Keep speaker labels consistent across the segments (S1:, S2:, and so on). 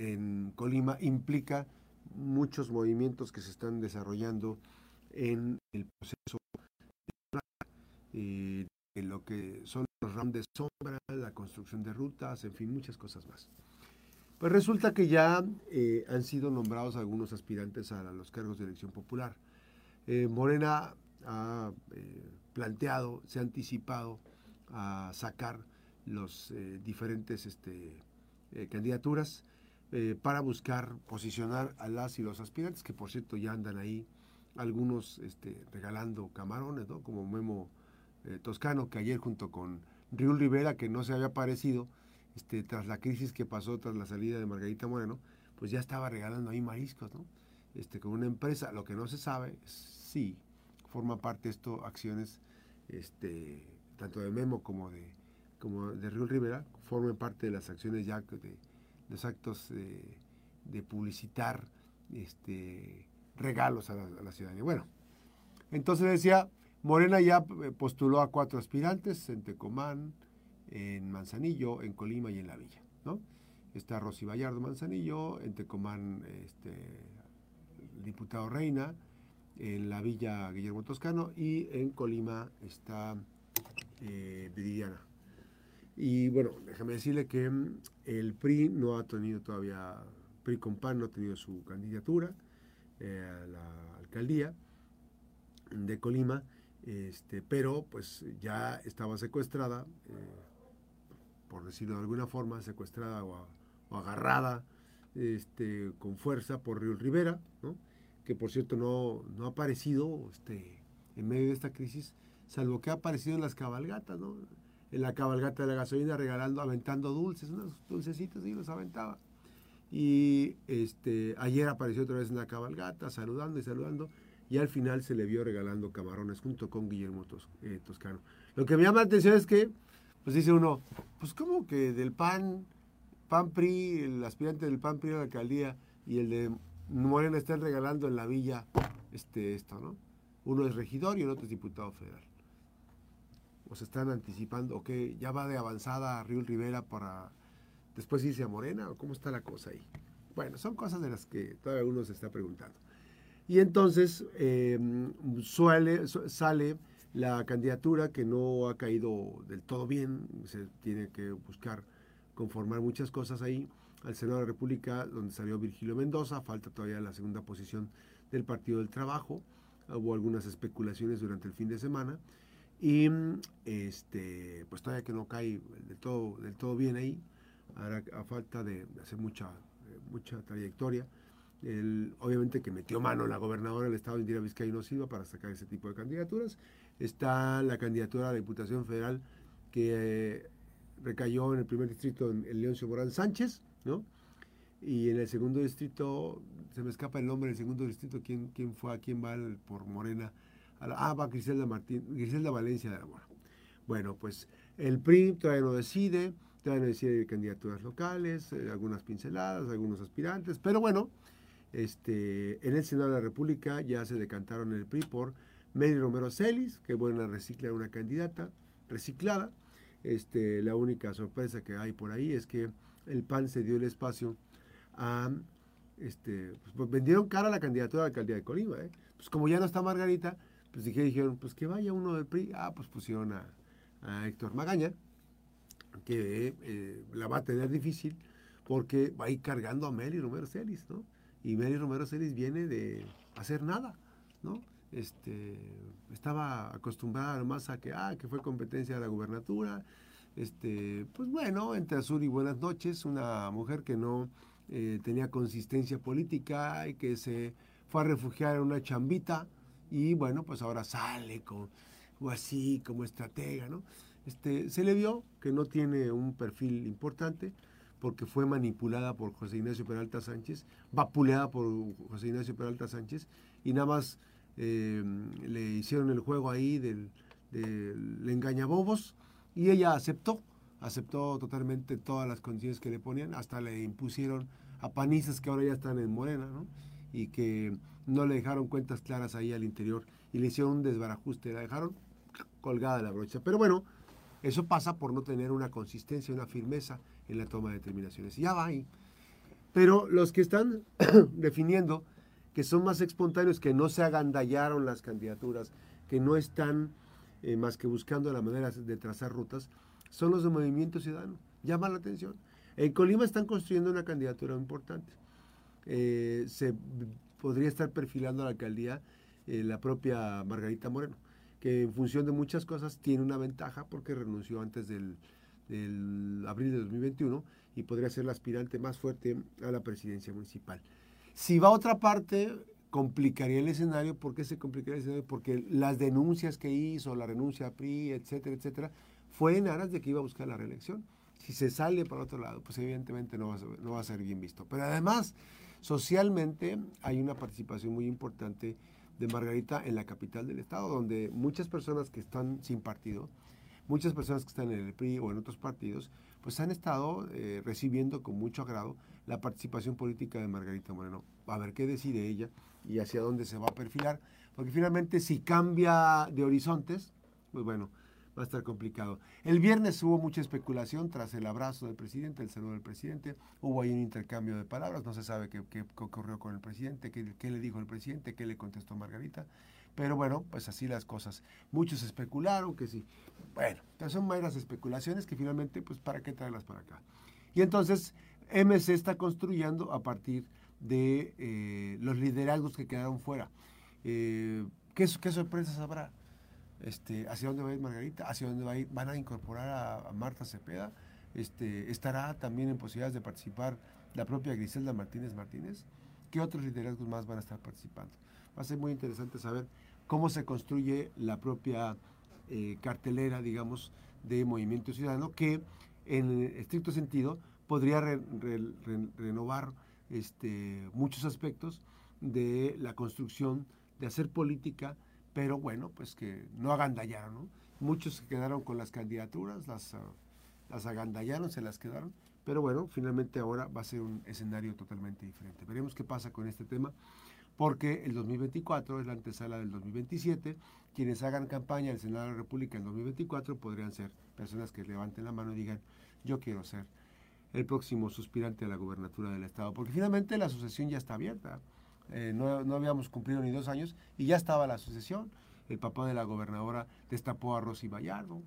S1: en Colima implica muchos movimientos que se están desarrollando en el proceso de en lo que son los rounds de sombra, la construcción de rutas, en fin, muchas cosas más. Pues resulta que ya eh, han sido nombrados algunos aspirantes a los cargos de elección popular. Eh, Morena ha eh, planteado, se ha anticipado a sacar los diferentes este, candidaturas para buscar posicionar a las y los aspirantes, que por cierto ya andan ahí algunos este, regalando camarones, ¿no? como Memo Toscano, que ayer junto con Riul Rivera, que no se había aparecido, este, tras la crisis que pasó, tras la salida de Margarita Moreno, pues ya estaba regalando ahí mariscos, ¿no? Este, con una empresa, lo que no se sabe, sí, forma parte esto, acciones, este, tanto de Memo como de, como de Río Rivera, forman parte de las acciones ya de los actos de, publicitar este, regalos a la, a ciudadanía. Bueno, entonces decía, Morena ya eh, postuló a cuatro aspirantes en Tecomán, en Manzanillo, en Colima y en La Villa. ¿no? Está Rosy Vallardo Manzanillo, en Tecomán este, el diputado Reina, en La Villa Guillermo Toscano y en Colima está eh, Viridiana. Y bueno, déjame decirle que mm, el PRI no ha tenido todavía, PRI con no ha tenido su candidatura eh, a la alcaldía de Colima, este, pero pues ya estaba secuestrada. Eh, por decirlo de alguna forma, secuestrada o, agarrada este, con fuerza por Río Rivera, que por cierto no, no, ha aparecido este, en medio de esta crisis, salvo que ha aparecido en las cabalgatas, ¿no? En la cabalgata de la gasolina regalando, aventando dulces, unos dulcecitos y los aventaba. Y este, ayer apareció otra vez en la cabalgata, saludando y saludando, y al final se le vio regalando camarones junto con Guillermo eh, Toscano. Lo que me llama la atención es que pues dice uno, pues como que del PAN, PAN PRI, el aspirante del PAN PRI a la alcaldía y el de Morena están regalando en la villa este, esto, ¿no? Uno es regidor y el otro es diputado federal. O se están anticipando, o que ya va de avanzada a Río Rivera para después irse a Morena, o cómo está la cosa ahí. Bueno, son cosas de las que todavía uno se está preguntando. Y entonces eh, suele, sale la candidatura que no ha caído del todo bien, se tiene que buscar conformar muchas cosas ahí. Al Senado de la República, donde salió Virgilio Mendoza, falta todavía la segunda posición del Partido del Trabajo. Hubo algunas especulaciones durante el fin de semana. Y este, pues todavía que no cae del todo, del todo bien ahí, a falta de hacer mucha, mucha trayectoria. obviamente que metió mano la gobernadora del estado, Indira Vizcaíno Silva, para sacar ese tipo de candidaturas está la candidatura a la Diputación Federal que eh, recayó en el primer distrito en, Leoncio Morán Sánchez, ¿no? Y en el segundo distrito, se me escapa el nombre del segundo distrito, ¿quién, quién fue, a quién va por Morena? Ah, va Griselda, Martín, Griselda Valencia de la Mora. Bueno, pues el PRI todavía no decide, todavía no decide candidaturas locales, eh, algunas pinceladas, algunos aspirantes, pero bueno, este, en el Senado de la República ya se decantaron el PRI por Mary Romero Celis, que bueno reciclar una candidata reciclada. Este, la única sorpresa que hay por ahí es que el PAN se dio el espacio a... Este, pues vendieron cara a la candidatura a la alcaldía de Colima. ¿eh? Pues como ya no está Margarita, pues dijeron, pues que vaya uno del PRI. Ah, pues pusieron a, Héctor Magaña, que eh, la va a tener difícil porque va a ir cargando a Mary Romero Celis, ¿no? Y Mary Romero Celis viene de hacer nada, ¿no? este, estaba acostumbrada más a que, ah, que fue competencia de la gubernatura. Este, pues bueno, entre azul y buenas noches, una mujer que no eh, tenía consistencia política y que se fue a refugiar en una chambita y bueno, pues ahora sale con, así como estratega, ¿no? Este, se le vio que no tiene un perfil importante porque fue manipulada por José Ignacio Peralta Sánchez, vapuleada por José Ignacio Peralta Sánchez y nada más eh, le hicieron el juego ahí del, del engañabobos y ella aceptó, aceptó totalmente todas las condiciones que le ponían, hasta le impusieron a panistas que ahora ya están en Morena, ¿no? Y que no le dejaron cuentas claras ahí al interior y le hicieron un desbarajuste, la dejaron colgada la brocha. Pero bueno, eso pasa por no tener una consistencia, una firmeza en la toma de determinaciones. Ya va ahí. Pero los que están definiendo que son más espontáneos, que no se agandallaron las candidaturas, que no están eh, más que buscando la manera de trazar rutas, son los de Movimiento Ciudadano. Llama la atención. En Colima están construyendo una candidatura importante. Eh, se podría estar perfilando a la alcaldía eh, la propia Margarita Moreno, que en función de muchas cosas tiene una ventaja porque renunció antes del, del abril de 2021 y podría ser la aspirante más fuerte a la presidencia municipal. Si va a otra parte, complicaría el escenario. ¿Por qué se complicaría el escenario? Porque las denuncias que hizo, la renuncia a PRI, etcétera, etcétera, fue en aras de que iba a buscar la reelección. Si se sale para otro lado, pues evidentemente no va, a ser, no va a ser bien visto. Pero además, socialmente hay una participación muy importante de Margarita en la capital del estado, donde muchas personas que están sin partido, muchas personas que están en el PRI o en otros partidos, pues han estado eh, recibiendo con mucho agrado la participación política de Margarita Moreno. A ver qué decide ella y hacia dónde se va a perfilar, porque finalmente si cambia de horizontes, pues bueno, va a estar complicado. El viernes hubo mucha especulación tras el abrazo del presidente, el saludo del presidente, hubo ahí un intercambio de palabras, no se sabe qué, qué, ocurrió con el presidente, qué, qué, le dijo el presidente, qué le contestó Margarita, pero bueno, pues así las cosas. Muchos especularon que sí. Bueno, son meras especulaciones que finalmente, pues para qué traerlas para acá. Y entonces MC está construyendo a partir de eh, los liderazgos que quedaron fuera. Eh, ¿qué, ¿qué, sorpresas habrá? Este, ¿Hacia dónde va a ir Margarita? ¿Hacia dónde va a ir? ¿Van a incorporar a, Marta Cepeda? Este, ¿Estará también en posibilidades de participar la propia Griselda Martínez Martínez? ¿Qué otros liderazgos más van a estar participando? Va a ser muy interesante saber cómo se construye la propia eh, cartelera, digamos, de Movimiento Ciudadano, que en estricto sentido podría renovar este, muchos aspectos de la construcción, de hacer política, pero bueno, pues que no agandallaron, ¿no? Muchos se quedaron con las candidaturas, las, ah, las agandallaron, se las quedaron, pero bueno, finalmente ahora va a ser un escenario totalmente diferente. Veremos qué pasa con este tema, porque el 2024 es la antesala del 2027. Quienes hagan campaña al Senado de la República en 2024 podrían ser personas que levanten la mano y digan, yo quiero ser el próximo suspirante a la gubernatura del Estado, porque finalmente la sucesión ya está abierta. Eh, no, no, habíamos cumplido ni dos años y ya estaba la sucesión. El papá de la gobernadora destapó a Rosy Vallardo.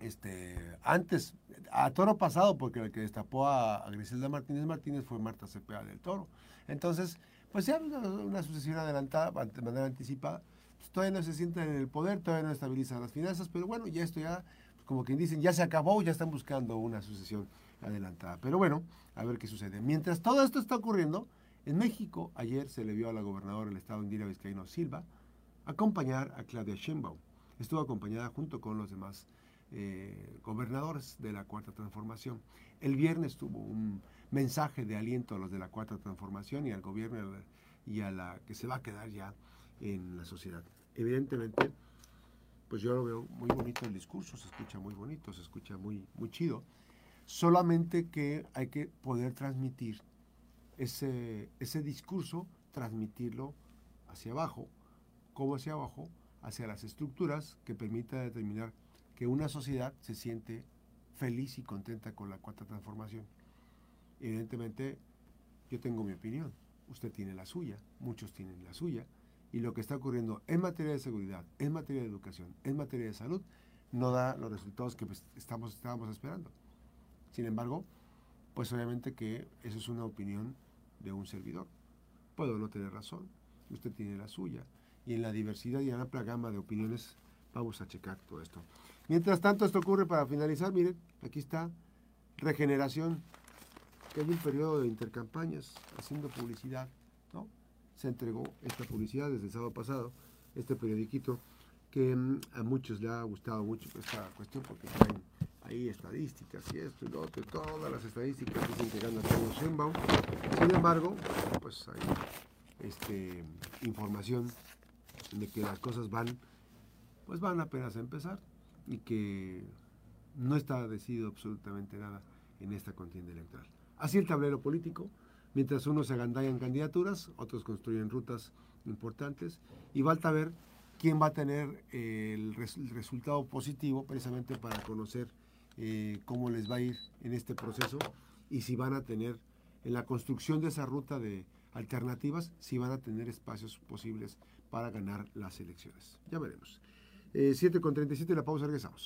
S1: Este, antes, a toro pasado, porque el que destapó a, Griselda Martínez Martínez fue Marta Cepeda del Toro. Entonces, pues ya una, una sucesión adelantada, de manera anticipada. Pues todavía no se sienten en el poder, todavía no estabilizan las finanzas, pero bueno, ya esto ya, como quien dicen, ya se acabó, ya están buscando una sucesión adelantada. Pero bueno, a ver qué sucede. Mientras todo esto está ocurriendo, en México ayer se le vio a la gobernadora del estado Indira Vizcaíno Silva acompañar a Claudia Sheinbaum. Estuvo acompañada junto con los demás eh, gobernadores de la Cuarta Transformación. El viernes tuvo un mensaje de aliento a los de la Cuarta Transformación y al gobierno y a la que se va a quedar ya en la sociedad. Evidentemente, pues yo lo veo muy bonito el discurso, se escucha muy bonito, se escucha muy, muy chido solamente que hay que poder transmitir ese, ese discurso, transmitirlo hacia abajo, como hacia abajo, hacia las estructuras que permita determinar que una sociedad se siente feliz y contenta con la cuarta transformación. Evidentemente, yo tengo mi opinión, usted tiene la suya, muchos tienen la suya, y lo que está ocurriendo en materia de seguridad, en materia de educación, en materia de salud, no da los resultados que pues, estamos, estábamos esperando. Sin embargo, pues obviamente que eso es una opinión un servidor. Puedo no tener razón, usted tiene la suya. Y en la diversidad y en la amplia gama de opiniones vamos a checar todo esto. Mientras tanto, esto ocurre para finalizar, miren, aquí está regeneración, que hay un periodo de intercampañas haciendo publicidad, ¿no? Se entregó esta publicidad desde el sábado pasado, este periodiquito, que mm, a muchos le ha gustado mucho esta cuestión porque traen hay estadísticas y esto y lo otro, todas las estadísticas que gana Claudio Sheinbaum. Sin embargo, pues hay este, información de que las cosas van, pues van apenas a empezar y que no está decidido absolutamente nada en esta contienda electoral. Así el tablero político, mientras unos se agandallan candidaturas, otros construyen rutas importantes y falta ver quién va a tener el, el resultado positivo precisamente para conocer eh, cómo les va a ir en este proceso y si van a tener en la construcción de esa ruta de alternativas, si van a tener espacios posibles para ganar las elecciones. Ya veremos. Eh, 7 con 37, la pausa, regresamos.